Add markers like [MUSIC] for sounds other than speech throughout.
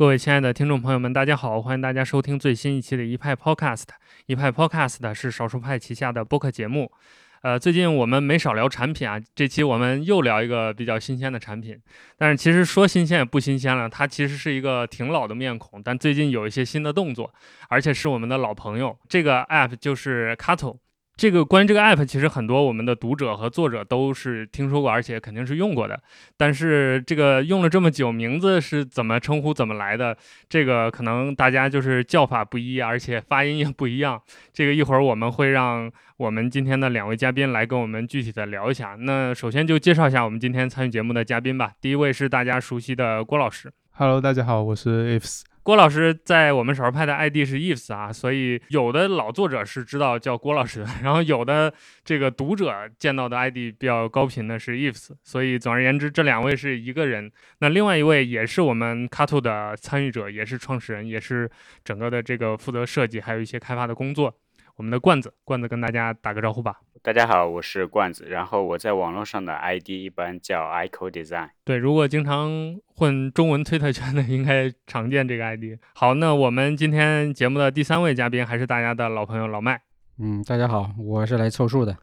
各位亲爱的听众朋友们，大家好，欢迎大家收听最新一期的一派 Podcast。一派 Podcast 是少数派旗下的播客节目。呃，最近我们没少聊产品啊，这期我们又聊一个比较新鲜的产品。但是其实说新鲜也不新鲜了，它其实是一个挺老的面孔，但最近有一些新的动作，而且是我们的老朋友。这个 App 就是 Cato。这个关于这个 app，其实很多我们的读者和作者都是听说过，而且肯定是用过的。但是这个用了这么久，名字是怎么称呼、怎么来的？这个可能大家就是叫法不一，而且发音也不一样。这个一会儿我们会让我们今天的两位嘉宾来跟我们具体的聊一下。那首先就介绍一下我们今天参与节目的嘉宾吧。第一位是大家熟悉的郭老师。Hello，大家好，我是 Ifs。郭老师在我们少数派的 ID 是 Ifs 啊，所以有的老作者是知道叫郭老师的，然后有的这个读者见到的 ID 比较高频的是 Ifs，所以总而言之，这两位是一个人。那另外一位也是我们 c a t o 的参与者，也是创始人，也是整个的这个负责设计还有一些开发的工作。我们的罐子，罐子跟大家打个招呼吧。大家好，我是罐子，然后我在网络上的 ID 一般叫 iCo Design。对，如果经常混中文推特圈的，应该常见这个 ID。好，那我们今天节目的第三位嘉宾还是大家的老朋友老麦。嗯，大家好，我是来凑数的。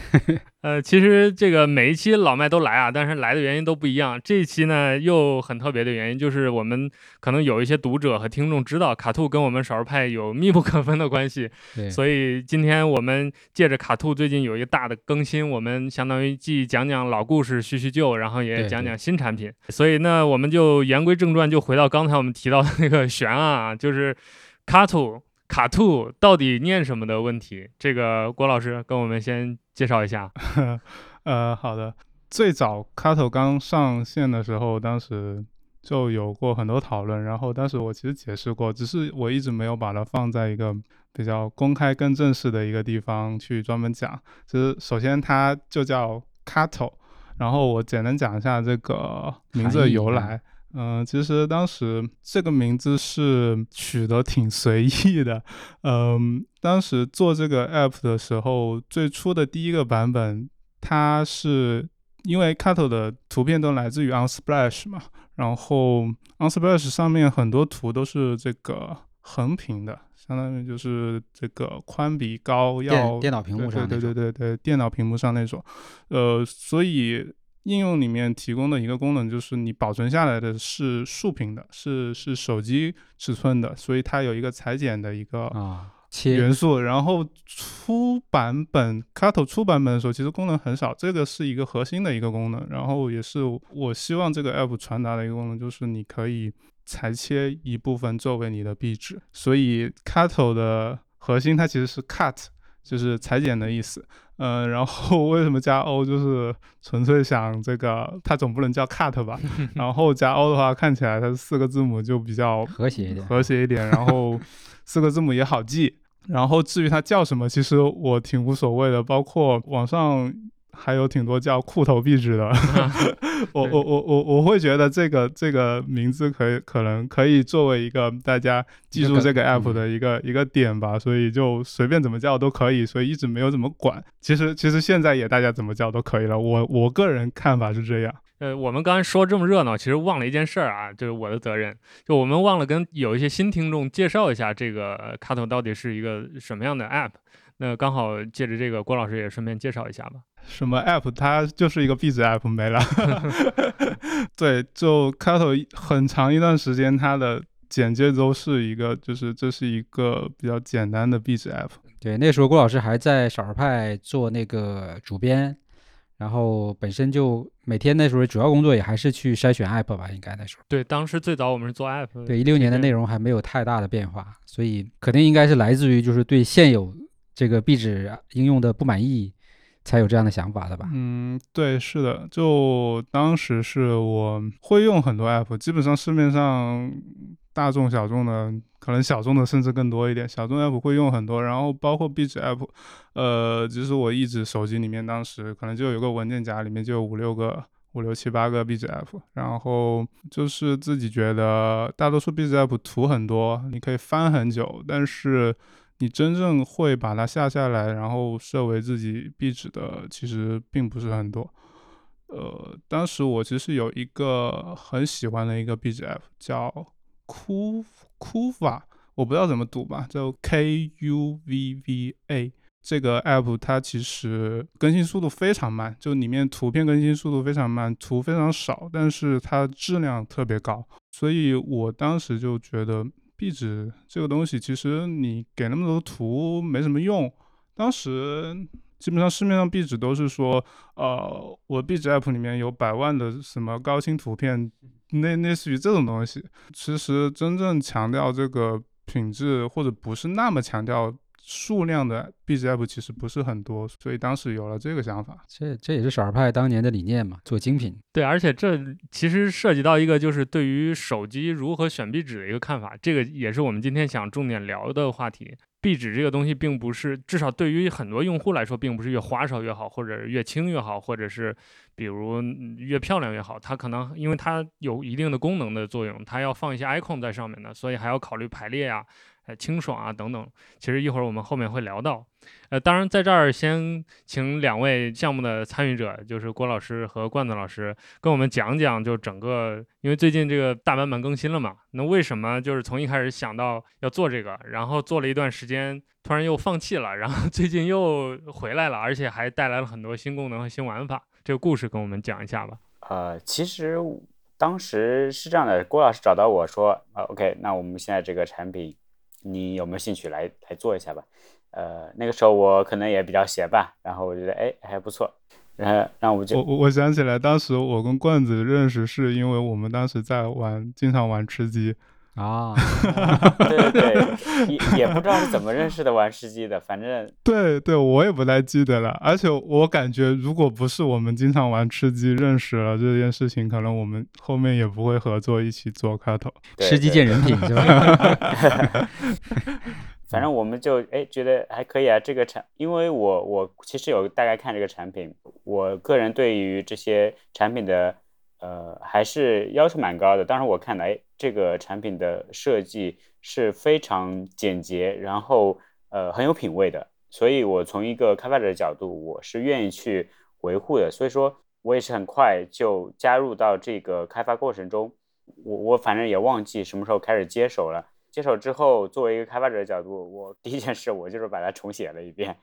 [LAUGHS] 呃，其实这个每一期老麦都来啊，但是来的原因都不一样。这一期呢，又很特别的原因，就是我们可能有一些读者和听众知道，卡兔跟我们少数派有密不可分的关系。所以今天我们借着卡兔最近有一个大的更新，我们相当于既讲讲老故事叙叙旧，然后也讲讲新产品。所以那，我们就言归正传，就回到刚才我们提到的那个悬案啊，就是卡兔。卡兔到底念什么的问题？这个郭老师跟我们先介绍一下。[LAUGHS] 呃，好的。最早卡兔刚上线的时候，当时就有过很多讨论，然后当时我其实解释过，只是我一直没有把它放在一个比较公开、更正式的一个地方去专门讲。就是首先它就叫卡兔，然后我简单讲一下这个名字的由来。嗯，其实当时这个名字是取得挺随意的。嗯，当时做这个 app 的时候，最初的第一个版本，它是因为 c a t o 的图片都来自于 Unsplash 嘛，然后 Unsplash 上面很多图都是这个横屏的，相当于就是这个宽比高要电脑屏幕上对对对对对电脑屏幕上那种，呃，所以。应用里面提供的一个功能就是你保存下来的是竖屏的，是是手机尺寸的，所以它有一个裁剪的一个啊元素。然后初版本 c a t o 初版本的时候，其实功能很少，这个是一个核心的一个功能。然后也是我希望这个 app 传达的一个功能，就是你可以裁切一部分作为你的壁纸。所以 c a t o 的核心它其实是 cut，就是裁剪的意思。嗯，然后为什么加 O？就是纯粹想这个，它总不能叫 cut 吧？[LAUGHS] 然后加 O 的话，看起来它四个字母就比较和谐一点，和谐一点。然后 [LAUGHS] 四个字母也好记。然后至于它叫什么，其实我挺无所谓的。包括网上。还有挺多叫裤头壁纸的，[LAUGHS] 我我我我我会觉得这个这个名字可以可能可以作为一个大家记住这个 app 的一个一个点吧，所以就随便怎么叫都可以，所以一直没有怎么管。其实其实现在也大家怎么叫都可以了，我我个人看法是这样。呃，我们刚才说这么热闹，其实忘了一件事儿啊，就是我的责任，就我们忘了跟有一些新听众介绍一下这个卡头到底是一个什么样的 app。那刚好借着这个，郭老师也顺便介绍一下吧。什么 app？它就是一个壁纸 app，没了。[LAUGHS] 对，就开头很长一段时间，它的简介都是一个，就是这是一个比较简单的壁纸 app。对，那时候郭老师还在少儿派做那个主编，然后本身就每天那时候主要工作也还是去筛选 app 吧，应该那时候。对，当时最早我们是做 app。对，一六年的内容还没有太大的变化，所以肯定应该是来自于就是对现有这个壁纸应用的不满意。才有这样的想法的吧？嗯，对，是的，就当时是我会用很多 app，基本上市面上大众小众的，可能小众的甚至更多一点，小众 app 会用很多，然后包括壁纸 app，呃，其实我一直手机里面当时可能就有个文件夹，里面就有五六个、五六七八个壁纸 app，然后就是自己觉得大多数壁纸 app 图很多，你可以翻很久，但是。你真正会把它下下来，然后设为自己壁纸的，其实并不是很多。呃，当时我其实有一个很喜欢的一个壁纸 app，叫库库法，我不知道怎么读吧，叫 K U V V A。这个 app 它其实更新速度非常慢，就里面图片更新速度非常慢，图非常少，但是它质量特别高。所以我当时就觉得壁纸这个东西，其实你给那么多图没什么用。当时基本上市面上壁纸都是说，呃，我壁纸 app 里面有百万的什么高清图片，类类似于这种东西。其实真正强调这个品质，或者不是那么强调。数量的 B G App 其实不是很多，所以当时有了这个想法。这这也是少儿派当年的理念嘛，做精品。对，而且这其实涉及到一个就是对于手机如何选壁纸的一个看法，这个也是我们今天想重点聊的话题。壁纸这个东西并不是，至少对于很多用户来说，并不是越花哨越好，或者越轻越好，或者是比如越漂亮越好。它可能因为它有一定的功能的作用，它要放一些 icon 在上面的，所以还要考虑排列呀。呃，清爽啊，等等，其实一会儿我们后面会聊到。呃，当然在这儿先请两位项目的参与者，就是郭老师和罐子老师，跟我们讲讲，就整个，因为最近这个大版本更新了嘛，那为什么就是从一开始想到要做这个，然后做了一段时间，突然又放弃了，然后 [LAUGHS] 最近又回来了，而且还带来了很多新功能和新玩法，这个故事跟我们讲一下吧。呃，其实当时是这样的，郭老师找到我说，啊，OK，那我们现在这个产品。你有没有兴趣来来做一下吧？呃，那个时候我可能也比较闲吧，然后我觉得哎还不错，然后让我就我我想起来，当时我跟罐子认识是因为我们当时在玩，经常玩吃鸡。啊，[LAUGHS] 对对对，也也不知道是怎么认识的玩吃鸡的，反正 [LAUGHS] 对对，我也不太记得了。而且我感觉，如果不是我们经常玩吃鸡认识了这件事情，可能我们后面也不会合作一起做开头。吃鸡见人品是吧？[LAUGHS] 反正我们就哎觉得还可以啊，这个产，因为我我其实有大概看这个产品，我个人对于这些产品的。呃，还是要求蛮高的。当时我看来，这个产品的设计是非常简洁，然后呃很有品位的。所以我从一个开发者的角度，我是愿意去维护的。所以说我也是很快就加入到这个开发过程中。我我反正也忘记什么时候开始接手了。接手之后，作为一个开发者的角度，我第一件事我就是把它重写了一遍。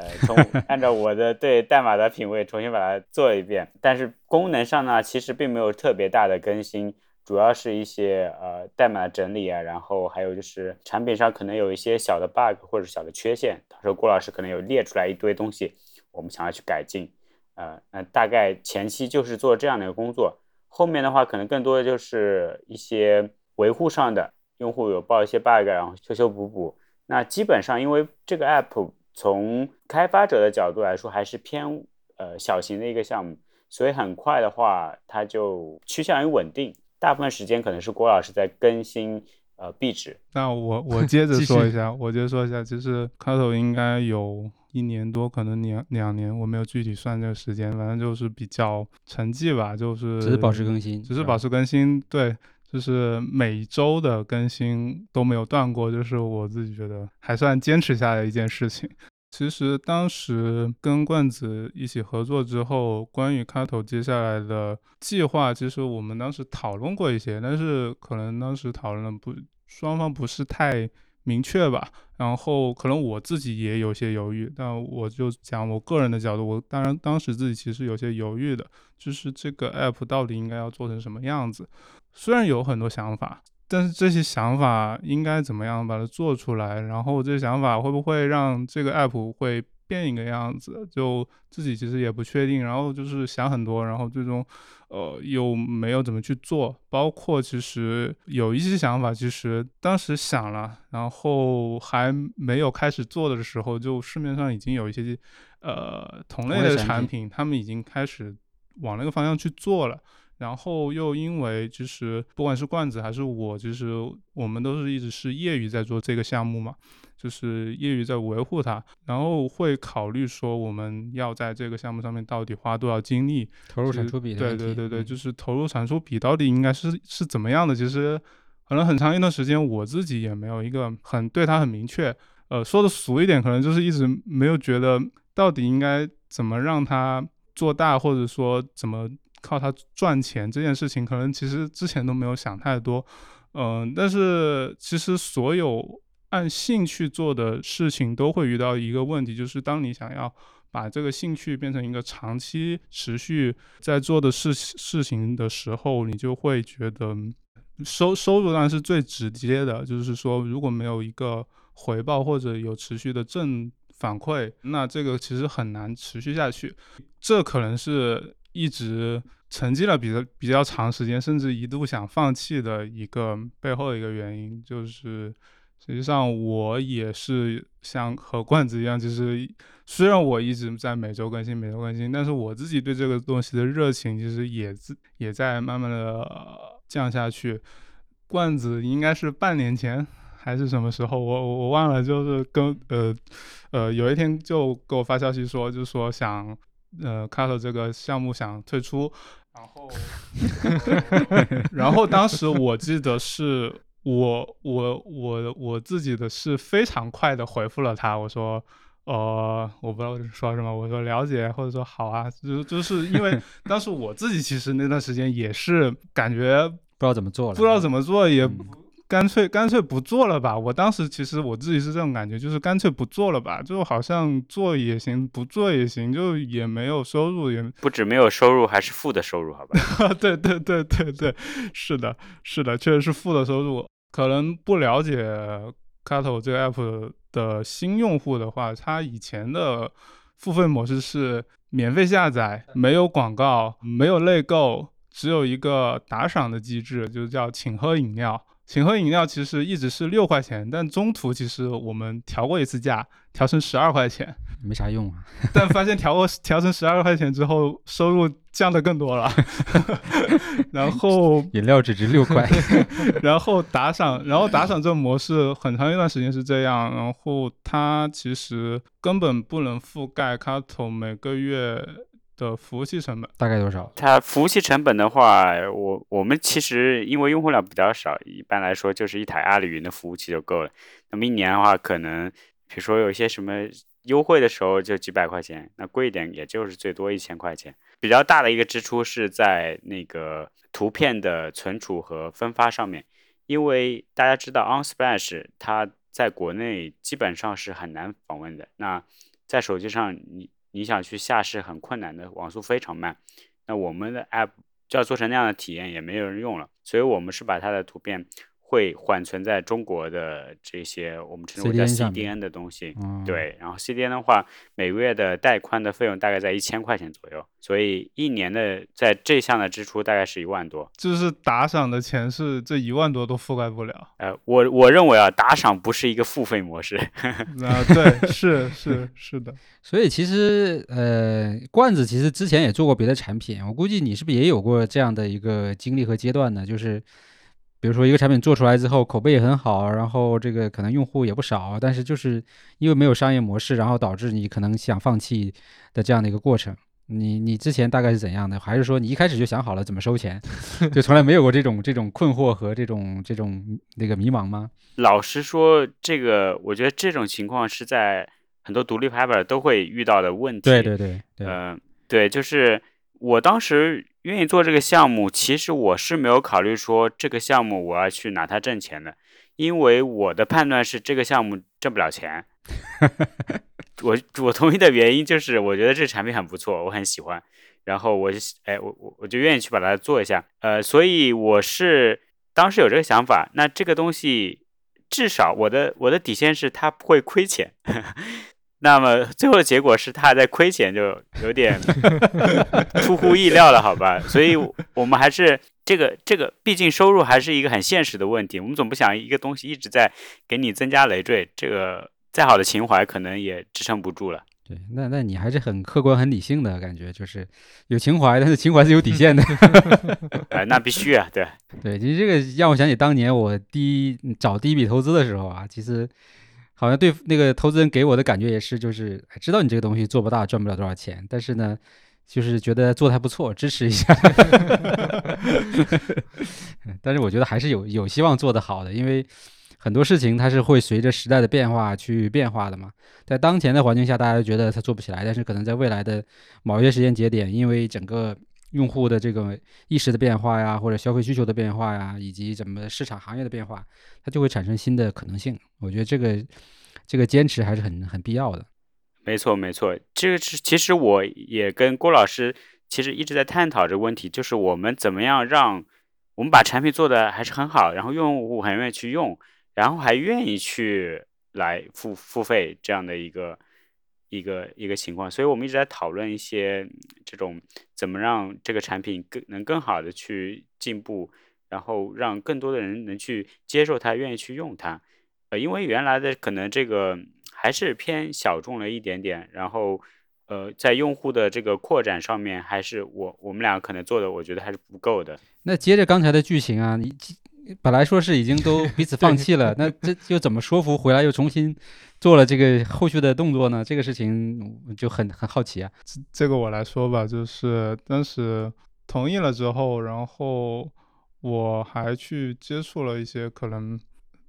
呃，从按照我的对代码的品味重新把它做一遍，但是功能上呢，其实并没有特别大的更新，主要是一些呃代码整理啊，然后还有就是产品上可能有一些小的 bug 或者小的缺陷，到时候郭老师可能有列出来一堆东西，我们想要去改进，呃，那大概前期就是做这样的一个工作，后面的话可能更多的就是一些维护上的，用户有报一些 bug，然后修修补补，那基本上因为这个 app。从开发者的角度来说，还是偏呃小型的一个项目，所以很快的话，它就趋向于稳定。大部分时间可能是郭老师在更新呃壁纸。那我我接着说一下，我接着说一下，其实开头应该有一年多，可能两两年，我没有具体算这个时间，反正就是比较沉寂吧，就是只是保持更新，只是保持更新，对。就是每周的更新都没有断过，就是我自己觉得还算坚持下来一件事情。其实当时跟罐子一起合作之后，关于开头接下来的计划，其实我们当时讨论过一些，但是可能当时讨论的不双方不是太明确吧。然后可能我自己也有些犹豫，但我就讲我个人的角度，我当然当时自己其实有些犹豫的，就是这个 app 到底应该要做成什么样子。虽然有很多想法，但是这些想法应该怎么样把它做出来？然后这些想法会不会让这个 app 会变一个样子？就自己其实也不确定。然后就是想很多，然后最终，呃，又没有怎么去做。包括其实有一些想法，其实当时想了，然后还没有开始做的时候，就市面上已经有一些呃同类的产品，他们已经开始往那个方向去做了。然后又因为其实不管是罐子还是我，其实我们都是一直是业余在做这个项目嘛，就是业余在维护它，然后会考虑说我们要在这个项目上面到底花多少精力，投入产出比。对对对对，就是投入产出比到底应该是是怎么样的？其实可能很长一段时间我自己也没有一个很对它很明确，呃，说的俗一点，可能就是一直没有觉得到底应该怎么让它做大，或者说怎么。靠它赚钱这件事情，可能其实之前都没有想太多，嗯，但是其实所有按兴趣做的事情都会遇到一个问题，就是当你想要把这个兴趣变成一个长期持续在做的事事情的时候，你就会觉得收收入当然是最直接的，就是说如果没有一个回报或者有持续的正反馈，那这个其实很难持续下去。这可能是一直。沉寂了比较比较长时间，甚至一度想放弃的一个背后的一个原因，就是实际上我也是像和罐子一样，就是虽然我一直在每周更新，每周更新，但是我自己对这个东西的热情其实也自也在慢慢的降下去。罐子应该是半年前还是什么时候，我我我忘了，就是跟呃呃有一天就给我发消息说，就说想呃 cut 这个项目想退出。然后，[LAUGHS] 然后当时我记得是我我我我自己的是非常快的回复了他，我说，呃，我不知道说什么，我说了解或者说好啊，就就是因为 [LAUGHS] 当时我自己其实那段时间也是感觉不知道怎么做了，不知道怎么做也。干脆干脆不做了吧！我当时其实我自己是这种感觉，就是干脆不做了吧，就好像做也行，不做也行，就也没有收入，也不止没有收入，还是负的收入，好吧？[LAUGHS] 对对对对对，是的，是的，确实是负的收入。可能不了解 Cato 这个 app 的新用户的话，它以前的付费模式是免费下载，没有广告，没有内购，只有一个打赏的机制，就叫请喝饮料。请喝饮料其实一直是六块钱，但中途其实我们调过一次价，调成十二块钱，没啥用啊。但发现调过调成十二块钱之后，收入降的更多了。[LAUGHS] 然后 [LAUGHS] 饮料只值六块，[LAUGHS] 然后打赏，然后打赏这个模式很长一段时间是这样，然后它其实根本不能覆盖卡头每个月。的服务器成本大概多少？它服务器成本的话，我我们其实因为用户量比较少，一般来说就是一台阿里云的服务器就够了。那么一年的话，可能比如说有一些什么优惠的时候就几百块钱，那贵一点也就是最多一千块钱。比较大的一个支出是在那个图片的存储和分发上面，因为大家知道 Unsplash 它在国内基本上是很难访问的。那在手机上你。你想去下是很困难的，网速非常慢。那我们的 app 就要做成那样的体验，也没有人用了。所以我们是把它的图片。会缓存在中国的这些我们称之为叫 CDN 的东西，对，然后 CDN 的话，每个月的带宽的费用大概在一千块钱左右，所以一年的在这项的支出大概是一万多。就是打赏的钱是这一万多都覆盖不了。呃，我我认为啊，打赏不是一个付费模式。[LAUGHS] 啊，对，是是是的。[LAUGHS] 所以其实呃，罐子其实之前也做过别的产品，我估计你是不是也有过这样的一个经历和阶段呢？就是。比如说一个产品做出来之后，口碑也很好，然后这个可能用户也不少，但是就是因为没有商业模式，然后导致你可能想放弃的这样的一个过程。你你之前大概是怎样的？还是说你一开始就想好了怎么收钱，就从来没有过这种这种困惑和这种这种那个迷茫吗？[LAUGHS] 老实说，这个我觉得这种情况是在很多独立拍板都会遇到的问题。对对对，嗯，对，就是我当时。愿意做这个项目，其实我是没有考虑说这个项目我要去拿它挣钱的，因为我的判断是这个项目挣不了钱。[LAUGHS] 我我同意的原因就是我觉得这产品很不错，我很喜欢，然后我就哎我我我就愿意去把它做一下，呃，所以我是当时有这个想法，那这个东西至少我的我的底线是它不会亏钱。那么最后的结果是他还在亏钱，就有点 [LAUGHS] 出乎意料了，好吧？所以我们还是这个这个，毕竟收入还是一个很现实的问题。我们总不想一个东西一直在给你增加累赘，这个再好的情怀可能也支撑不住了。对，那那你还是很客观、很理性的感觉，就是有情怀，但是情怀是有底线的。[LAUGHS] 哎，那必须啊，对对，其实这个让我想起当年我第一找第一笔投资的时候啊，其实。好像对那个投资人给我的感觉也是，就是知道你这个东西做不大，赚不了多少钱，但是呢，就是觉得做的还不错，支持一下。[LAUGHS] 但是我觉得还是有有希望做得好的，因为很多事情它是会随着时代的变化去变化的嘛。在当前的环境下，大家觉得它做不起来，但是可能在未来的某一些时间节点，因为整个用户的这个意识的变化呀，或者消费需求的变化呀，以及怎么市场行业的变化，它就会产生新的可能性。我觉得这个这个坚持还是很很必要的。没错，没错，这个是其实我也跟郭老师其实一直在探讨这个问题，就是我们怎么样让我们把产品做的还是很好，然后用户很愿意去用，然后还愿意去来付付费这样的一个。一个一个情况，所以我们一直在讨论一些这种怎么让这个产品更能更好的去进步，然后让更多的人能去接受它，愿意去用它。呃，因为原来的可能这个还是偏小众了一点点，然后呃，在用户的这个扩展上面，还是我我们俩可能做的，我觉得还是不够的。那接着刚才的剧情啊，你。本来说是已经都彼此放弃了，[LAUGHS] 那这又怎么说服回来又重新做了这个后续的动作呢？这个事情就很很好奇啊。这这个我来说吧，就是当时同意了之后，然后我还去接触了一些可能。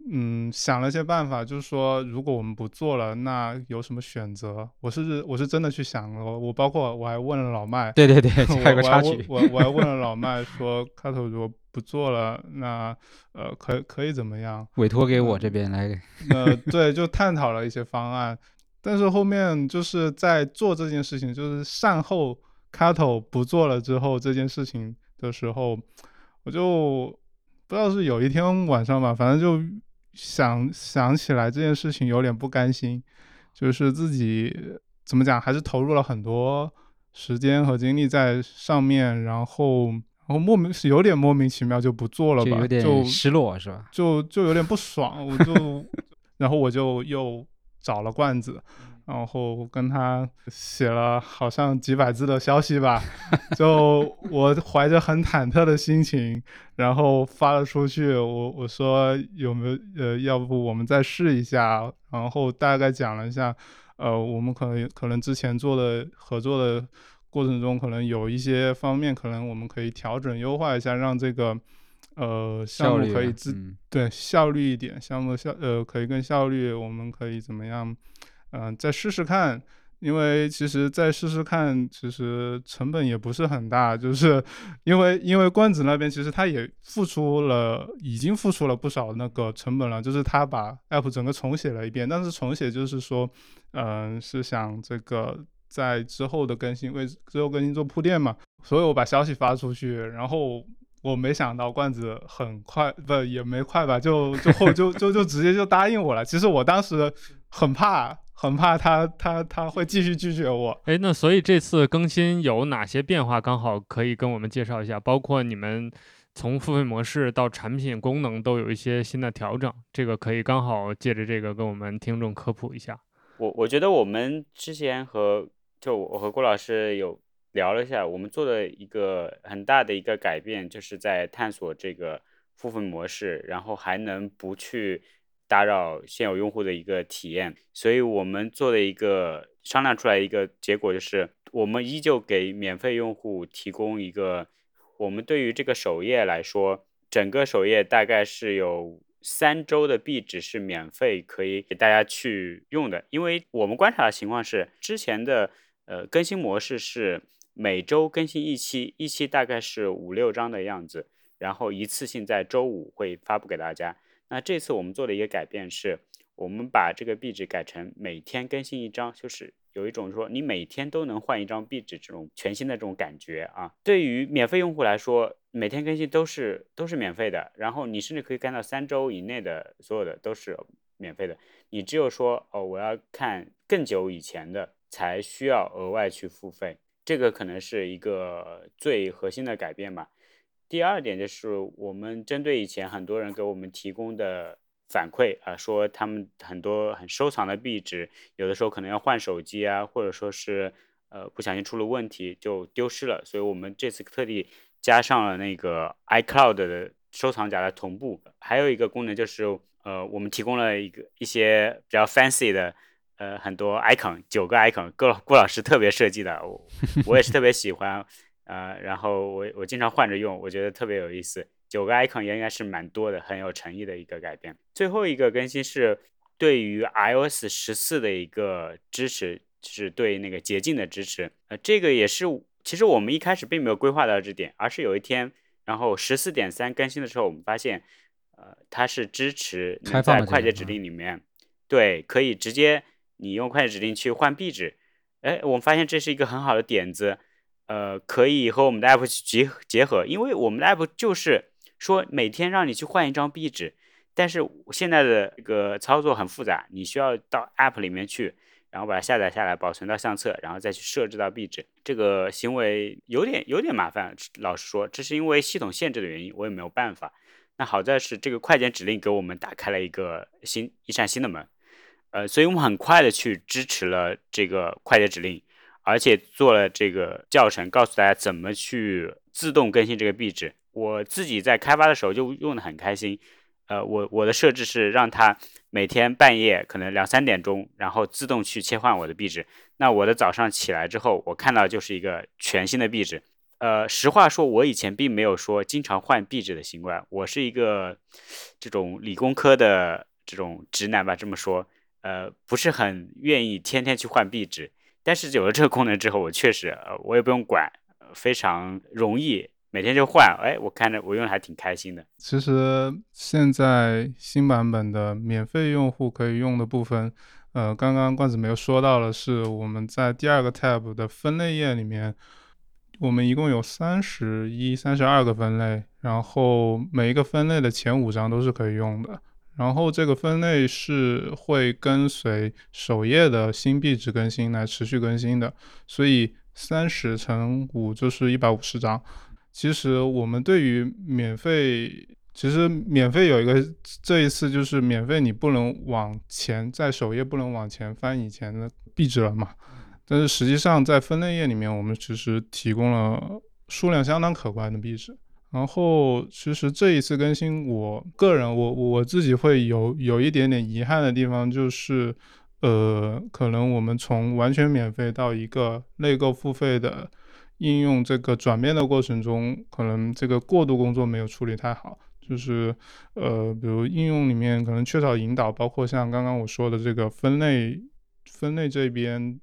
嗯，想了一些办法，就是说，如果我们不做了，那有什么选择？我是我是真的去想了，我包括我还问了老麦，对对对，还有个插曲，我我还问了老 [LAUGHS] 麦说，开头如果不做了，那呃，可可以怎么样？委托给我这边来。呃，对，就探讨了一些方案，但是后面就是在做这件事情，就是善后开头不做了之后这件事情的时候，我就不知道是有一天晚上吧，反正就。想想起来这件事情有点不甘心，就是自己怎么讲，还是投入了很多时间和精力在上面，然后然后莫名是有点莫名其妙就不做了吧，有点失落是吧？就就有点不爽，我就 [LAUGHS] 然后我就又找了罐子。然后跟他写了好像几百字的消息吧，就 [LAUGHS] 我怀着很忐忑的心情，然后发了出去。我我说有没有呃，要不我们再试一下？然后大概讲了一下，呃，我们可能可能之前做的合作的过程中，可能有一些方面，可能我们可以调整优化一下，让这个呃项目可以自对效率一点，项目效呃可以更效率，我们可以怎么样？嗯，再试试看，因为其实再试试看，其实成本也不是很大，就是因为因为罐子那边其实他也付出了，已经付出了不少那个成本了，就是他把 app 整个重写了一遍，但是重写就是说，嗯，是想这个在之后的更新为之后更新做铺垫嘛，所以我把消息发出去，然后我没想到罐子很快不也没快吧，就就后就就就直接就答应我了，其实我当时很怕。很怕他他他会继续拒绝我。哎，那所以这次更新有哪些变化？刚好可以跟我们介绍一下，包括你们从付费模式到产品功能都有一些新的调整，这个可以刚好借着这个跟我们听众科普一下。我我觉得我们之前和就我和郭老师有聊了一下，我们做的一个很大的一个改变，就是在探索这个付费模式，然后还能不去。打扰现有用户的一个体验，所以我们做的一个商量出来一个结果就是，我们依旧给免费用户提供一个，我们对于这个首页来说，整个首页大概是有三周的壁纸是免费可以给大家去用的，因为我们观察的情况是，之前的呃更新模式是每周更新一期，一期大概是五六张的样子，然后一次性在周五会发布给大家。那这次我们做的一个改变是，我们把这个壁纸改成每天更新一张，就是有一种说你每天都能换一张壁纸这种全新的这种感觉啊。对于免费用户来说，每天更新都是都是免费的，然后你甚至可以看到三周以内的所有的都是免费的。你只有说哦，我要看更久以前的才需要额外去付费，这个可能是一个最核心的改变吧。第二点就是我们针对以前很多人给我们提供的反馈啊，说他们很多很收藏的壁纸，有的时候可能要换手机啊，或者说是呃不小心出了问题就丢失了，所以我们这次特地加上了那个 iCloud 的收藏夹的同步。还有一个功能就是呃我们提供了一个一些比较 fancy 的呃很多 icon，九个 icon，郭郭老师特别设计的，我我也是特别喜欢。呃，然后我我经常换着用，我觉得特别有意思。九个 icon 也应该是蛮多的，很有诚意的一个改变。最后一个更新是对于 iOS 十四的一个支持，就是对那个捷径的支持。呃，这个也是其实我们一开始并没有规划到这点，而是有一天，然后十四点三更新的时候，我们发现，呃，它是支持能在快捷指令里面，对，可以直接你用快捷指令去换壁纸。哎，我们发现这是一个很好的点子，呃，可以和我们的 app 去结结合，因为我们的 app 就是说每天让你去换一张壁纸，但是现在的这个操作很复杂，你需要到 app 里面去，然后把它下载下来，保存到相册，然后再去设置到壁纸，这个行为有点有点麻烦。老实说，这是因为系统限制的原因，我也没有办法。那好在是这个快捷指令给我们打开了一个新一扇新的门。呃，所以我们很快的去支持了这个快捷指令，而且做了这个教程，告诉大家怎么去自动更新这个壁纸。我自己在开发的时候就用的很开心。呃，我我的设置是让它每天半夜可能两三点钟，然后自动去切换我的壁纸。那我的早上起来之后，我看到就是一个全新的壁纸。呃，实话说，我以前并没有说经常换壁纸的习惯。我是一个这种理工科的这种直男吧，这么说。呃，不是很愿意天天去换壁纸，但是有了这个功能之后，我确实，呃，我也不用管，非常容易，每天就换。哎，我看着我用的还挺开心的。其实现在新版本的免费用户可以用的部分，呃，刚刚罐子没有说到的是，我们在第二个 tab 的分类页里面，我们一共有三十一、三十二个分类，然后每一个分类的前五张都是可以用的。然后这个分类是会跟随首页的新壁纸更新来持续更新的，所以三十乘五就是一百五十张。其实我们对于免费，其实免费有一个这一次就是免费，你不能往前在首页不能往前翻以前的壁纸了嘛。但是实际上在分类页里面，我们其实提供了数量相当可观的壁纸。然后，其实这一次更新，我个人我我自己会有有一点点遗憾的地方，就是，呃，可能我们从完全免费到一个内购付费的应用这个转变的过程中，可能这个过渡工作没有处理太好，就是，呃，比如应用里面可能缺少引导，包括像刚刚我说的这个分类分类这边。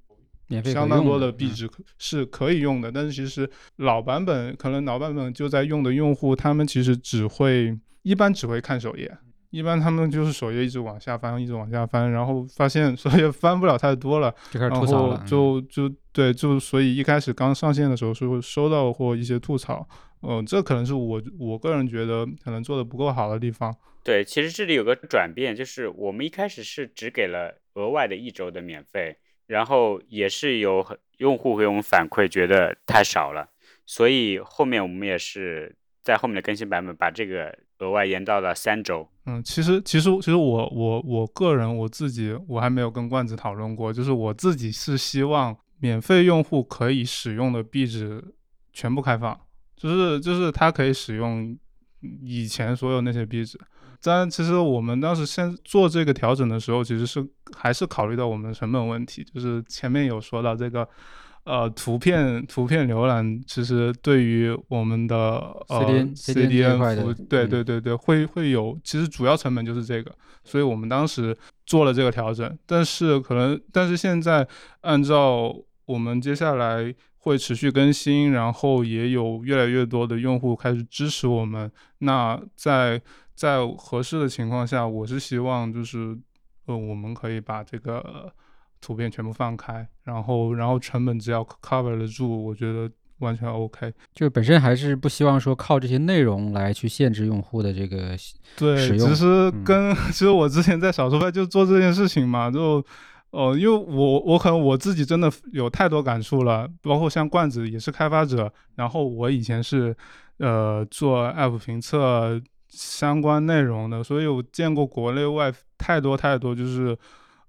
相当多的壁纸是可以用的，但是其实老版本可能老版本就在用的用户，他们其实只会一般只会看首页，一般他们就是首页一直往下翻，一直往下翻，然后发现首页 [LAUGHS] 翻不了太多了，就开始吐槽了就就对，就所以一开始刚上线的时候是会收到过一些吐槽，嗯，这可能是我我个人觉得可能做的不够好的地方。对，其实这里有个转变，就是我们一开始是只给了额外的一周的免费。然后也是有很用户给我们反馈，觉得太少了，所以后面我们也是在后面的更新版本把这个额外延到了三周。嗯，其实其实其实我我我个人我自己我还没有跟罐子讨论过，就是我自己是希望免费用户可以使用的壁纸全部开放，就是就是它可以使用以前所有那些壁纸。但其实我们当时先做这个调整的时候，其实是还是考虑到我们的成本问题。就是前面有说到这个，呃，图片图片浏览，其实对于我们的呃 CDN 对对对对，会会有，其实主要成本就是这个，所以我们当时做了这个调整。但是可能，但是现在按照我们接下来会持续更新，然后也有越来越多的用户开始支持我们，那在。在合适的情况下，我是希望就是，呃，我们可以把这个图片全部放开，然后，然后成本只要 cover 得住，我觉得完全 OK。就本身还是不希望说靠这些内容来去限制用户的这个对，其实跟 [LAUGHS] 其实我之前在少数派就做这件事情嘛，就，呃，因为我我可能我自己真的有太多感触了，包括像罐子也是开发者，然后我以前是呃做 app 评测。相关内容的，所以我见过国内外太多太多，就是，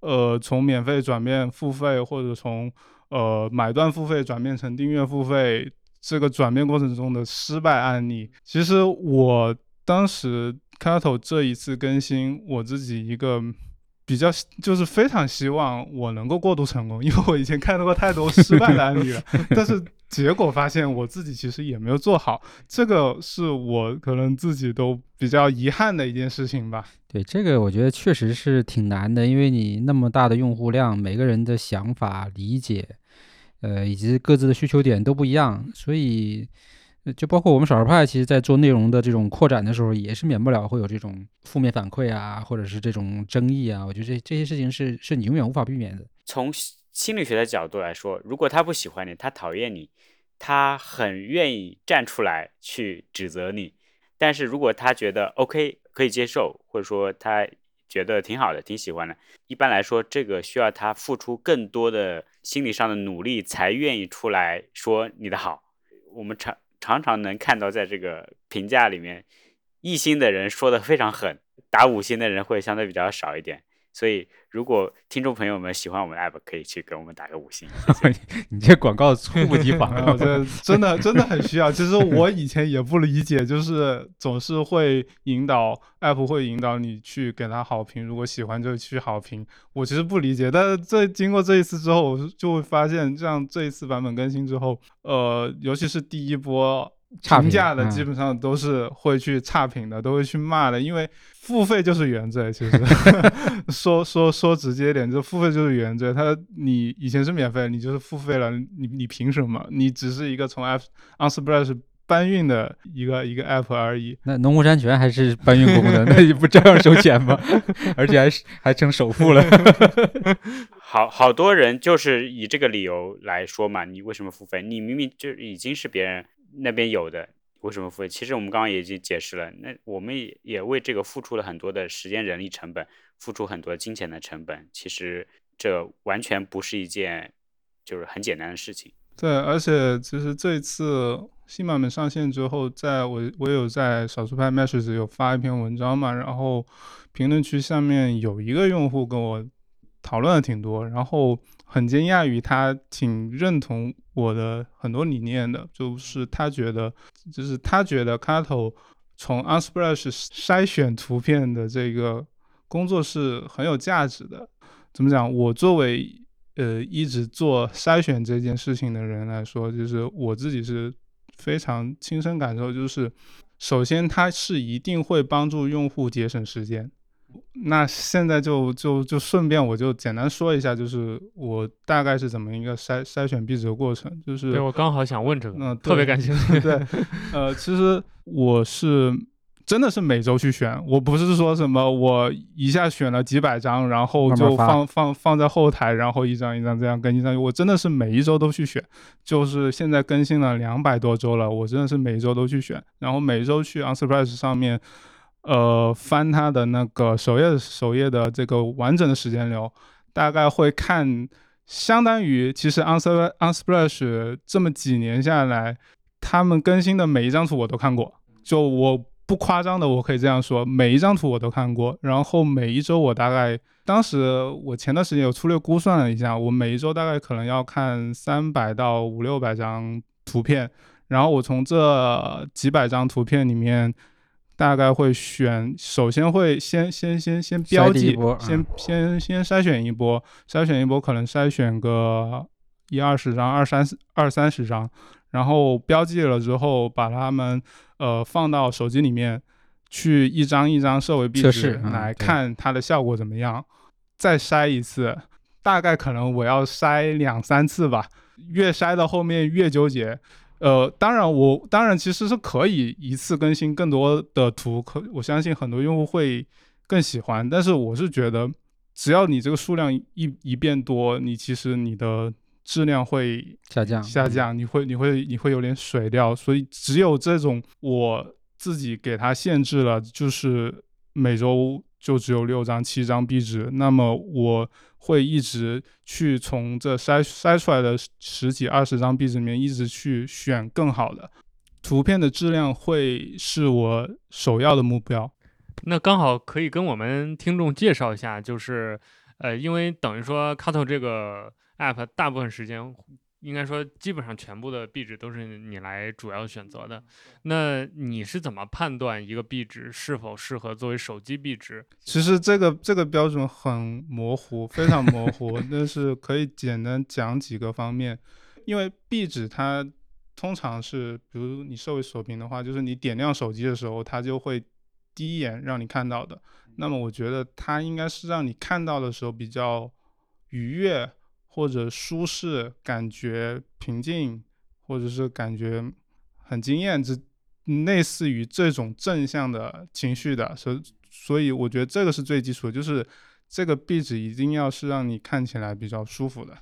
呃，从免费转变付费，或者从呃买断付费转变成订阅付费，这个转变过程中的失败案例。其实我当时开头这一次更新，我自己一个比较就是非常希望我能够过渡成功，因为我以前看到过太多失败的案例了，[LAUGHS] 但是。结果发现我自己其实也没有做好，这个是我可能自己都比较遗憾的一件事情吧。对，这个我觉得确实是挺难的，因为你那么大的用户量，每个人的想法理解，呃，以及各自的需求点都不一样，所以呃就包括我们少数派，其实在做内容的这种扩展的时候，也是免不了会有这种负面反馈啊，或者是这种争议啊。我觉得这这些事情是是你永远无法避免的。从心理学的角度来说，如果他不喜欢你，他讨厌你，他很愿意站出来去指责你。但是如果他觉得 OK 可以接受，或者说他觉得挺好的、挺喜欢的，一般来说，这个需要他付出更多的心理上的努力，才愿意出来说你的好。我们常常常能看到，在这个评价里面，一星的人说的非常狠，打五星的人会相对比较少一点。所以，如果听众朋友们喜欢我们的 app，可以去给我们打个五星。谢谢 [LAUGHS] 你这广告猝不及防啊，[LAUGHS] 这真的真的很需要。其实我以前也不理解，就是总是会引导 app 会引导你去给他好评，如果喜欢就去好评。我其实不理解，但是这经过这一次之后，我就会发现，像这一次版本更新之后，呃，尤其是第一波。评差评嗯价的基本上都是会去差评的，都会去骂的，因为付费就是原罪。其实 [LAUGHS] 说说说直接点，就付费就是原罪。他你以前是免费，你就是付费了，你你凭什么？你只是一个从 App Unsplash 搬运的一个一个 App 而已。那农夫山泉还是搬运工的，[LAUGHS] 那你不照样收钱吗？[LAUGHS] 而且还是还成首付了。好好多人就是以这个理由来说嘛，你为什么付费？你明明就已经是别人那边有的，为什么付费？其实我们刚刚已经解释了，那我们也也为这个付出了很多的时间、人力成本，付出很多金钱的成本。其实这完全不是一件就是很简单的事情。对，而且其实这一次新版本上线之后，在我我有在少数派 Message 有发一篇文章嘛，然后评论区下面有一个用户跟我讨论的挺多，然后很惊讶于他挺认同我的很多理念的，就是他觉得，就是他觉得 Kato 从 Unsplash 筛选图片的这个工作是很有价值的。怎么讲？我作为呃一直做筛选这件事情的人来说，就是我自己是非常亲身感受，就是首先它是一定会帮助用户节省时间。那现在就就就顺便我就简单说一下，就是我大概是怎么一个筛筛选壁纸的过程，就是对我刚好想问这个，嗯特别感兴 [LAUGHS] 趣。对，呃，其实我是真的是每周去选，我不是说什么我一下选了几百张，然后就慢慢放放放在后台，然后一张一张这样更新上去。我真的是每一周都去选，就是现在更新了两百多周了，我真的是每一周都去选，然后每周去 Unsurprise 上面。呃，翻它的那个首页首页的这个完整的时间流，大概会看，相当于其实 Unsplash Unsplash 这么几年下来，他们更新的每一张图我都看过，就我不夸张的，我可以这样说，每一张图我都看过。然后每一周我大概，当时我前段时间有粗略估算了一下，我每一周大概可能要看三百到五六百张图片，然后我从这几百张图片里面。大概会选，首先会先先先先标记先嗯先先筛选一波，筛选一波可能筛选个一二十张、二三十二三十张，然后标记了之后，把它们呃放到手机里面去一张一张设为壁纸来看它的效果怎么样，再筛一次，大概可能我要筛两三次吧，越筛到后面越纠结。呃，当然我当然其实是可以一次更新更多的图，可我相信很多用户会更喜欢，但是我是觉得，只要你这个数量一一变多，你其实你的质量会下降，嗯。下降，你会你会你会有点水掉，所以只有这种我自己给它限制了，就是每周就只有六张七张壁纸，那么我会一直去从这筛筛出来的十几二十张壁纸里面一直去选更好的图片的质量，会是我首要的目标。那刚好可以跟我们听众介绍一下，就是呃，因为等于说 cattle 这个 app 大部分时间，应该说基本上全部的壁纸都是你来主要选择的。那你是怎么判断一个壁纸是否适合作为手机壁纸？其实这个这个标准很模糊，非常模糊，但是可以简单讲几个方面。因为壁纸它通常是，比如你设为锁屏的话，就是你点亮手机的时候，它就会第一眼让你看到的。那么我觉得它应该是让你看到的时候比较愉悦，或者舒适、感觉平静，或者是感觉很惊艳，这类似于这种正向的情绪的，所所以我觉得这个是最基础的，就是这个壁纸一定要是让你看起来比较舒服的，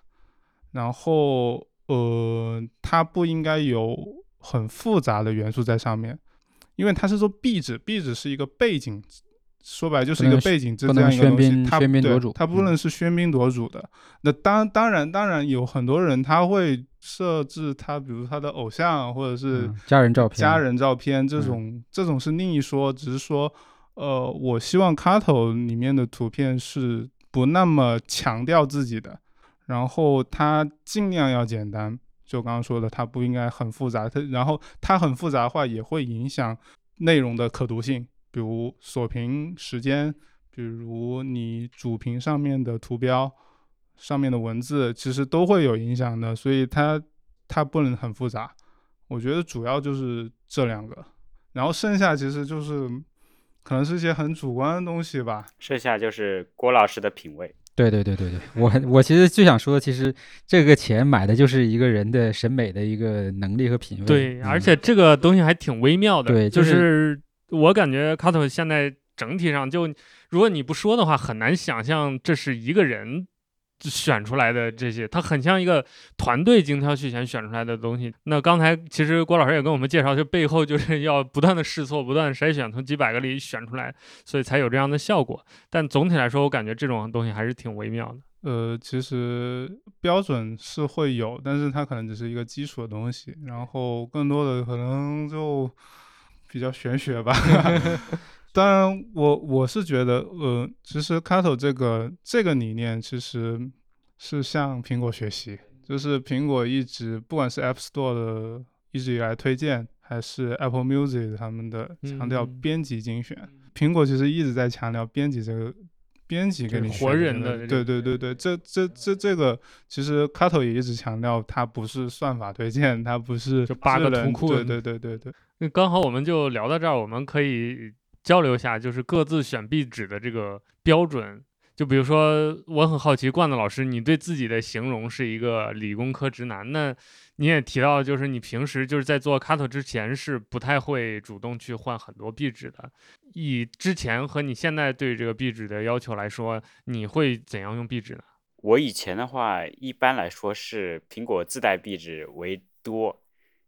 然后呃，它不应该有很复杂的元素在上面，因为它是做壁纸，壁纸是一个背景。说白就是一个背景，这样一个东西，它对他不能是喧宾夺主的。那当当然当然有很多人他会设置他，比如他的偶像或者是家人照片，家人照片这种这种是另一说。只是说，呃，我希望 t o 里面的图片是不那么强调自己的，然后它尽量要简单。就刚刚说的，它不应该很复杂。它然后它很复杂的话，也会影响内容的可读性。比如锁屏时间，比如你主屏上面的图标、上面的文字，其实都会有影响的，所以它它不能很复杂。我觉得主要就是这两个，然后剩下其实就是可能是一些很主观的东西吧。剩下就是郭老师的品味。对对对对对，[LAUGHS] 我我其实就想说，其实这个钱买的就是一个人的审美的一个能力和品味。对，而且这个东西还挺微妙的。对，就是。我感觉卡托现在整体上就，如果你不说的话，很难想象这是一个人选出来的这些，它很像一个团队精挑细选选出来的东西。那刚才其实郭老师也跟我们介绍，就背后就是要不断的试错，不断筛选，从几百个里选出来，所以才有这样的效果。但总体来说，我感觉这种东西还是挺微妙的。呃，其实标准是会有，但是它可能只是一个基础的东西，然后更多的可能就。比较玄学吧，[LAUGHS] 当然我我是觉得，呃，其实 c a t o 这个这个理念其实是向苹果学习，就是苹果一直不管是 App Store 的一直以来推荐，还是 Apple Music 他们的强调编辑精选，苹果其实一直在强调编辑这个。编辑给你活人的，对对对对，这这这这个其实 c a t o 也一直强调，它不是算法推荐，它不是就八个图库，对对对对对。那刚好我们就聊到这儿，我们可以交流一下，就是各自选壁纸的这个标准。就比如说，我很好奇，罐子老师，你对自己的形容是一个理工科直男，那你也提到，就是你平时就是在做 cut 之前是不太会主动去换很多壁纸的。以之前和你现在对这个壁纸的要求来说，你会怎样用壁纸呢？我以前的话，一般来说是苹果自带壁纸为多，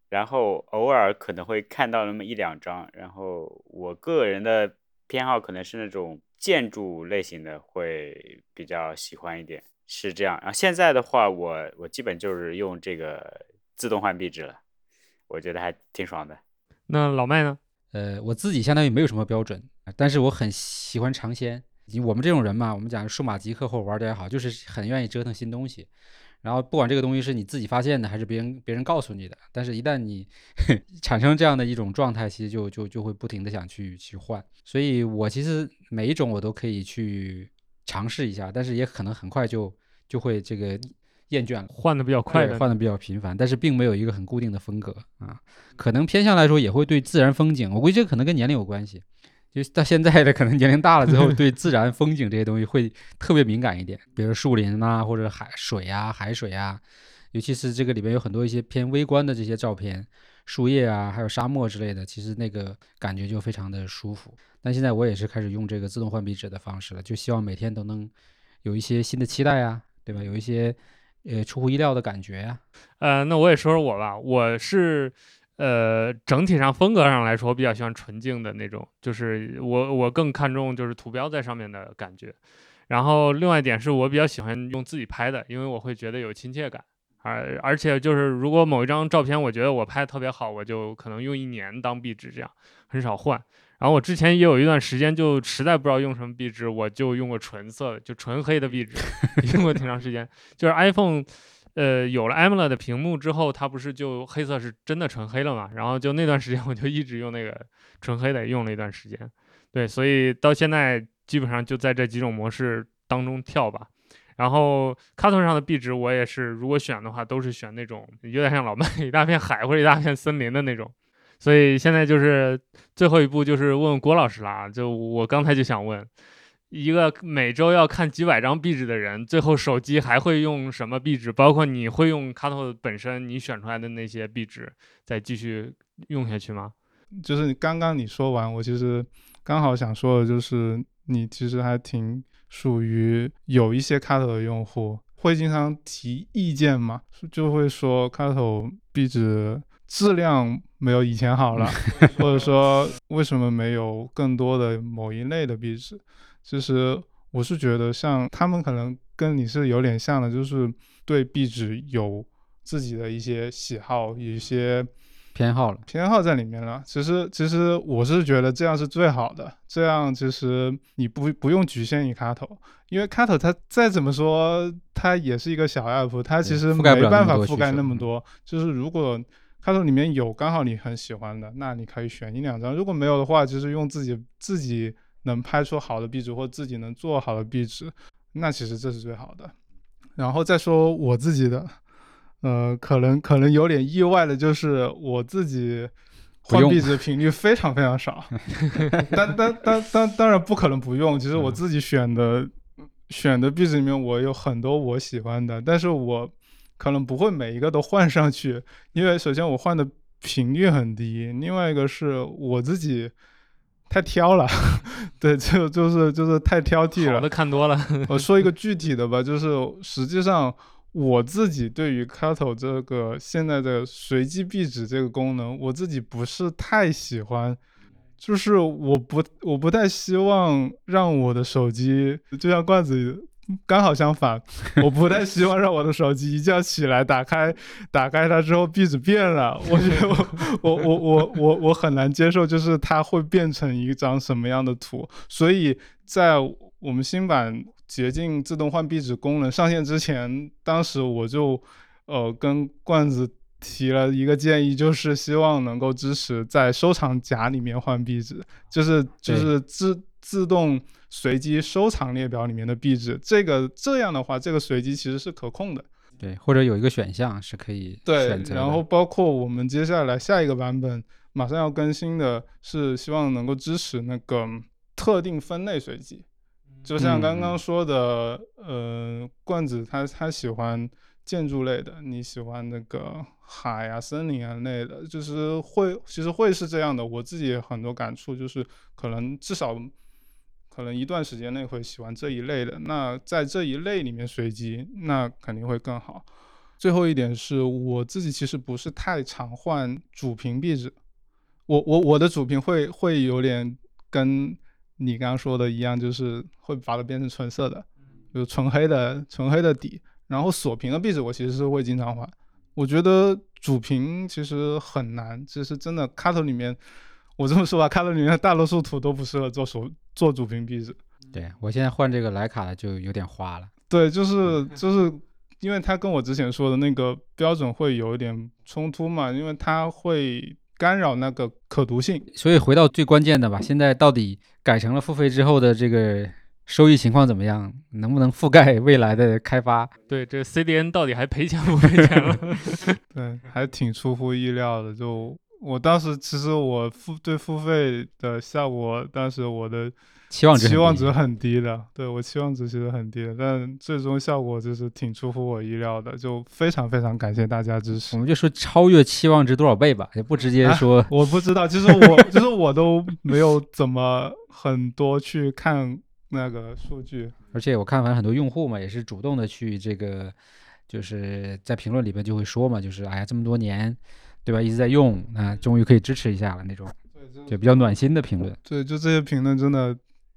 然后偶尔可能会看到那么一两张，然后我个人的偏好可能是那种。建筑类型的会比较喜欢一点，是这样。然后现在的话，我我基本就是用这个自动换壁纸了，我觉得还挺爽的。那老麦呢？呃，我自己相当于没有什么标准，但是我很喜欢尝鲜。我们这种人嘛，我们讲数码极客或者玩的也好，就是很愿意折腾新东西。然后不管这个东西是你自己发现的，还是别人别人告诉你的，但是一旦你 [LAUGHS] 产生这样的一种状态，其实就就就会不停的想去去换。所以我其实每一种我都可以去尝试一下，但是也可能很快就就会这个厌倦了，换的比较快，换的比较频繁，但是并没有一个很固定的风格啊。可能偏向来说也会对自然风景，我估计这可能跟年龄有关系。就到现在的可能年龄大了之后，对自然风景这些东西会特别敏感一点，[LAUGHS] 比如树林啊，或者海水啊、海水啊，尤其是这个里边有很多一些偏微观的这些照片，树叶啊，还有沙漠之类的，其实那个感觉就非常的舒服。但现在我也是开始用这个自动换壁纸的方式了，就希望每天都能有一些新的期待啊，对吧？有一些呃出乎意料的感觉呀。呃，那我也说说我吧，我是。呃，整体上风格上来说，我比较喜欢纯净的那种，就是我我更看重就是图标在上面的感觉。然后另外一点是我比较喜欢用自己拍的，因为我会觉得有亲切感。而而且就是如果某一张照片我觉得我拍的特别好，我就可能用一年当壁纸这样，很少换。然后我之前也有一段时间就实在不知道用什么壁纸，我就用过纯色的，就纯黑的壁纸，[LAUGHS] 用过挺长时间。就是 iPhone。呃，有了 AMOLED 的屏幕之后，它不是就黑色是真的纯黑了嘛？然后就那段时间，我就一直用那个纯黑的，用了一段时间。对，所以到现在基本上就在这几种模式当中跳吧。然后 c a t o n 上的壁纸，我也是，如果选的话，都是选那种有点像老麦一大片海或者一大片森林的那种。所以现在就是最后一步，就是问郭老师啦。就我刚才就想问。一个每周要看几百张壁纸的人，最后手机还会用什么壁纸？包括你会用 Cato 本身你选出来的那些壁纸，再继续用下去吗？就是刚刚你说完，我其实刚好想说的就是，你其实还挺属于有一些 Cato 的用户会经常提意见嘛，就会说 Cato 壁纸质量没有以前好了，[LAUGHS] 或者说为什么没有更多的某一类的壁纸？其实我是觉得，像他们可能跟你是有点像的，就是对壁纸有自己的一些喜好，有一些偏好了，偏好在里面了。其实，其实我是觉得这样是最好的。这样其实你不不用局限于卡头，因为卡头它再怎么说，它也是一个小 app，它其实没办法覆盖那么多。就是如果卡头里面有刚好你很喜欢的，那你可以选一两张；如果没有的话，就是用自己自己。能拍出好的壁纸，或自己能做好的壁纸，那其实这是最好的。然后再说我自己的，呃，可能可能有点意外的就是我自己换壁纸的频率非常非常少。当当当当当然不可能不用，其实我自己选的选的壁纸里面，我有很多我喜欢的，但是我可能不会每一个都换上去，[LAUGHS] 因为首先我换的频率很低，另外一个是我自己。太挑了，[LAUGHS] 对，就就是就是太挑剔了。都看多了。我说一个具体的吧，就是实际上我自己对于 Kato 这个现在的随机壁纸这个功能，我自己不是太喜欢，就是我不我不太希望让我的手机就像罐子。[LAUGHS] 刚好相反，我不太希望让我的手机一觉起来打开，打开它之后壁纸变了。我觉得我我我我我很难接受，就是它会变成一张什么样的图。所以在我们新版捷径自动换壁纸功能上线之前，当时我就呃跟罐子提了一个建议，就是希望能够支持在收藏夹里面换壁纸，就是就是自自动。随机收藏列表里面的壁纸，这个这样的话，这个随机其实是可控的。对，或者有一个选项是可以选择。对，然后包括我们接下来下一个版本马上要更新的是，希望能够支持那个特定分类随机。就像刚刚说的，呃，罐子他他喜欢建筑类的，你喜欢那个海啊、森林啊类的，就是会其实会是这样的。我自己也很多感触，就是可能至少。可能一段时间内会喜欢这一类的，那在这一类里面随机，那肯定会更好。最后一点是我自己其实不是太常换主屏壁纸，我我我的主屏会会有点跟你刚刚说的一样，就是会把它变成纯色的，就纯黑的纯黑的底，然后锁屏的壁纸我其实是会经常换。我觉得主屏其实很难，其实真的卡头里面。我这么说吧，看到里面大多数图都不适合做手做主屏壁纸。对我现在换这个徕卡的就有点花了。对，就是就是，因为它跟我之前说的那个标准会有一点冲突嘛，因为它会干扰那个可读性。所以回到最关键的吧，现在到底改成了付费之后的这个收益情况怎么样？能不能覆盖未来的开发？[LAUGHS] 对，这 CDN 到底还赔钱不赔钱了？[LAUGHS] 对，还挺出乎意料的，就。我当时其实我付对付费的效果，当时我的期望值期望值很低的，对我期望值其实很低的，但最终效果就是挺出乎我意料的，就非常非常感谢大家支持。我们就说超越期望值多少倍吧，也不直接说。我不知道，其实我其实我都没有怎么很多去看那个数据，而且我看完很多用户嘛，也是主动的去这个，就是在评论里边就会说嘛，就是哎呀这么多年。对吧？一直在用，啊，终于可以支持一下了那种，对，比较暖心的评论。对，就这些评论真的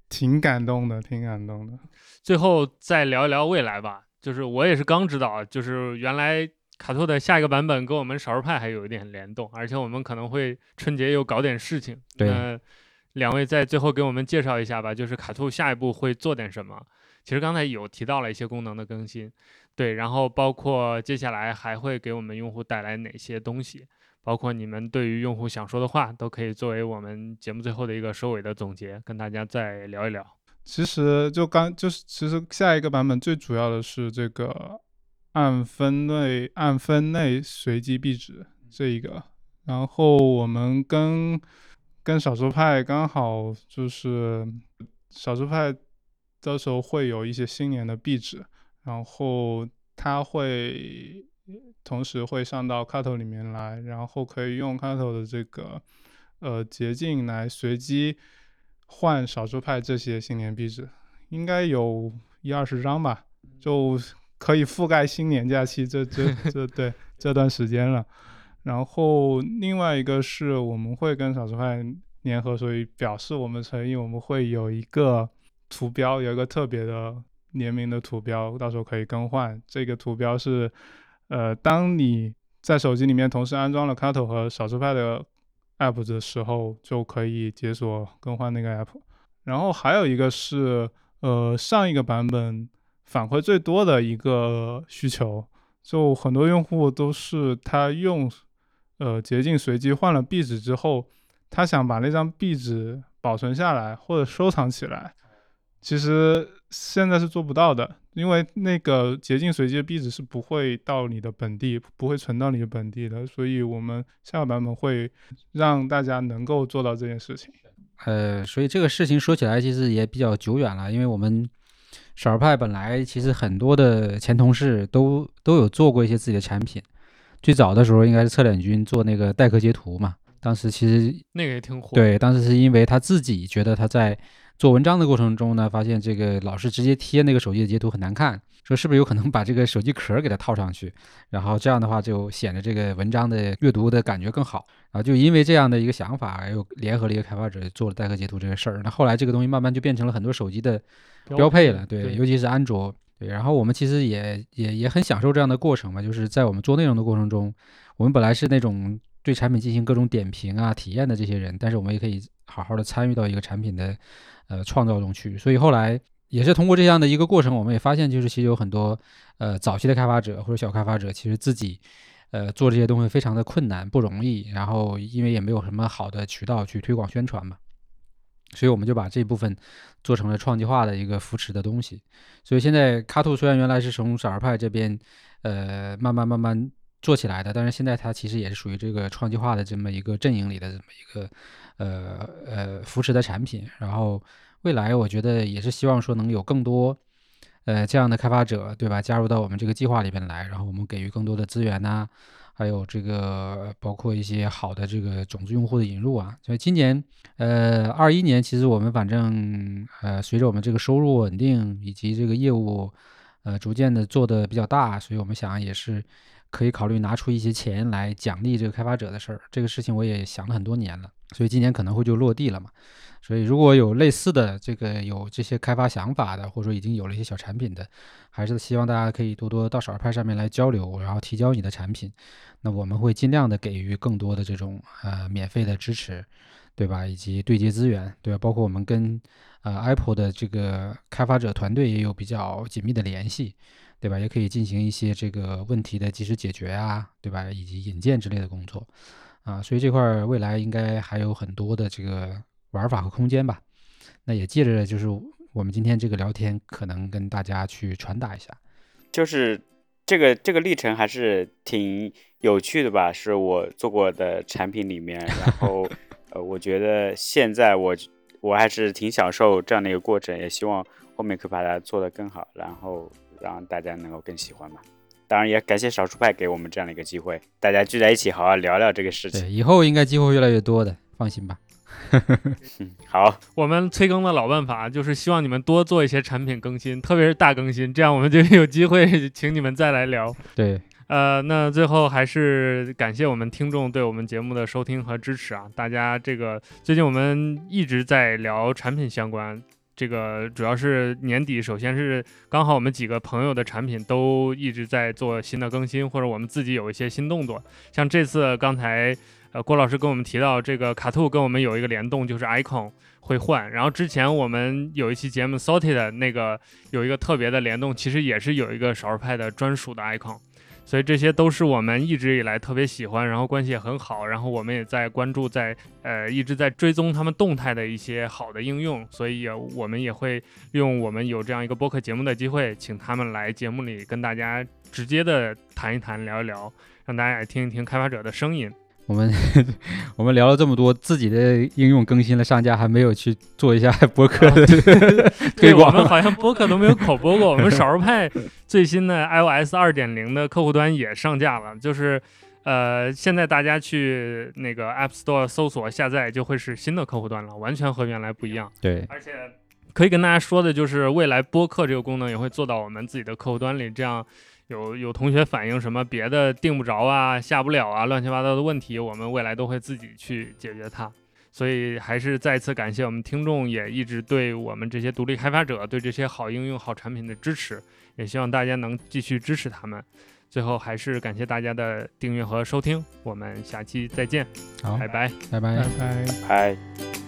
挺感动的，挺感动的。最后再聊一聊未来吧，就是我也是刚知道，就是原来卡兔的下一个版本跟我们少数派还有一点联动，而且我们可能会春节又搞点事情。对，两位在最后给我们介绍一下吧，就是卡兔下一步会做点什么？其实刚才有提到了一些功能的更新。对，然后包括接下来还会给我们用户带来哪些东西，包括你们对于用户想说的话，都可以作为我们节目最后的一个收尾的总结，跟大家再聊一聊。其实就刚就是，其实下一个版本最主要的是这个按分类按分类随机壁纸这一个，然后我们跟跟少数派刚好就是少数派。到时候会有一些新年的壁纸，然后它会同时会上到 cattle 里面来，然后可以用 cattle 的这个呃捷径来随机换少数派这些新年壁纸，应该有一二十张吧，就可以覆盖新年假期这这这对这段时间了。然后另外一个是我们会跟少数派联合，所以表示我们诚意，我们会有一个图标，有一个特别的联名的图标，到时候可以更换。这个图标是，呃，当你在手机里面同时安装了 Cato 和少数派的 app 的时候，就可以解锁更换那个 app。然后还有一个是，呃，上一个版本反馈最多的一个需求，就很多用户都是他用。呃，捷径随机换了壁纸之后，他想把那张壁纸保存下来或者收藏起来，其实现在是做不到的，因为那个捷径随机的壁纸是不会到你的本地，不会存到你的本地的，所以我们下个版本会让大家能够做到这件事情。呃，所以这个事情说起来其实也比较久远了，因为我们少儿派本来其实很多的前同事都都有做过一些自己的产品。最早的时候应该是策脸君做那个代客截图嘛，当时其实那个也挺火。对，当时是因为他自己觉得他在做文章的过程中呢，发现这个老是直接贴那个手机的截图很难看，说是不是有可能 [LAUGHS] 把这个手机壳给它套上去，然后这样的话就显得这个文章的阅读的感觉更好。然后就因为这样的一个想法，又联合了一个开发者做了代客截图这个事儿。那后来这个东西慢慢就变成了很多手机的标配了，对，尤其是安卓。对，然后我们其实也也也很享受这样的过程嘛，就是在我们做内容的过程中，我们本来是那种对产品进行各种点评啊、体验的这些人，但是我们也可以好好的参与到一个产品的呃创造中去。所以后来也是通过这样的一个过程，我们也发现，就是其实有很多呃早期的开发者或者小开发者，其实自己呃做这些东西非常的困难不容易，然后因为也没有什么好的渠道去推广宣传嘛。所以我们就把这部分做成了创计化的一个扶持的东西。所以现在卡兔虽然原来是从少儿派这边，呃，慢慢慢慢做起来的，但是现在它其实也是属于这个创计化的这么一个阵营里的这么一个，呃呃扶持的产品。然后未来我觉得也是希望说能有更多，呃这样的开发者，对吧？加入到我们这个计划里边来，然后我们给予更多的资源呐。还有这个包括一些好的这个种子用户的引入啊，所以今年呃二一年其实我们反正呃随着我们这个收入稳定以及这个业务呃逐渐的做的比较大，所以我们想也是可以考虑拿出一些钱来奖励这个开发者的事儿。这个事情我也想了很多年了，所以今年可能会就落地了嘛。所以如果有类似的这个有这些开发想法的，或者说已经有了一些小产品的，还是希望大家可以多多到少儿派上面来交流，然后提交你的产品。那我们会尽量的给予更多的这种呃免费的支持，对吧？以及对接资源，对吧？包括我们跟呃 Apple 的这个开发者团队也有比较紧密的联系，对吧？也可以进行一些这个问题的及时解决啊，对吧？以及引荐之类的工作啊，所以这块未来应该还有很多的这个。玩法和空间吧，那也借着就是我们今天这个聊天，可能跟大家去传达一下，就是这个这个历程还是挺有趣的吧，是我做过的产品里面，然后 [LAUGHS] 呃，我觉得现在我我还是挺享受这样的一个过程，也希望后面可以把它做得更好，然后让大家能够更喜欢吧。当然也感谢少数派给我们这样的一个机会，大家聚在一起好好聊聊这个事情。对，以后应该机会越来越多的，放心吧。好，我们催更的老办法就是希望你们多做一些产品更新，特别是大更新，这样我们就有机会请你们再来聊。对，呃，那最后还是感谢我们听众对我们节目的收听和支持啊！大家这个最近我们一直在聊产品相关，这个主要是年底，首先是刚好我们几个朋友的产品都一直在做新的更新，或者我们自己有一些新动作，像这次刚才。呃，郭老师跟我们提到这个卡兔跟我们有一个联动，就是 icon 会换。然后之前我们有一期节目 sorted 那个有一个特别的联动，其实也是有一个少儿派的专属的 icon。所以这些都是我们一直以来特别喜欢，然后关系也很好，然后我们也在关注，在呃一直在追踪他们动态的一些好的应用。所以我们也会用我们有这样一个播客节目的机会，请他们来节目里跟大家直接的谈一谈、聊一聊，让大家也听一听开发者的声音。我们 [LAUGHS] 我们聊了这么多，自己的应用更新了上架，还没有去做一下 [LAUGHS] 播客的推对，[LAUGHS] 我。们好像播客都没有口播过。我们少数派最新的 iOS 二点零的客户端也上架了，就是呃，现在大家去那个 App Store 搜索下载，就会是新的客户端了，完全和原来不一样。对，而且可以跟大家说的就是，未来播客这个功能也会做到我们自己的客户端里，这样有有同学反映什么别的定不着啊、下不了啊、乱七八糟的问题，我们未来都会自己去解决它。所以还是再次感谢我们听众，也一直对我们这些独立开发者对这些好应用、好产品的支持，也希望大家能继续支持他们。最后还是感谢大家的订阅和收听，我们下期再见，好，拜拜。拜拜拜拜。嗨。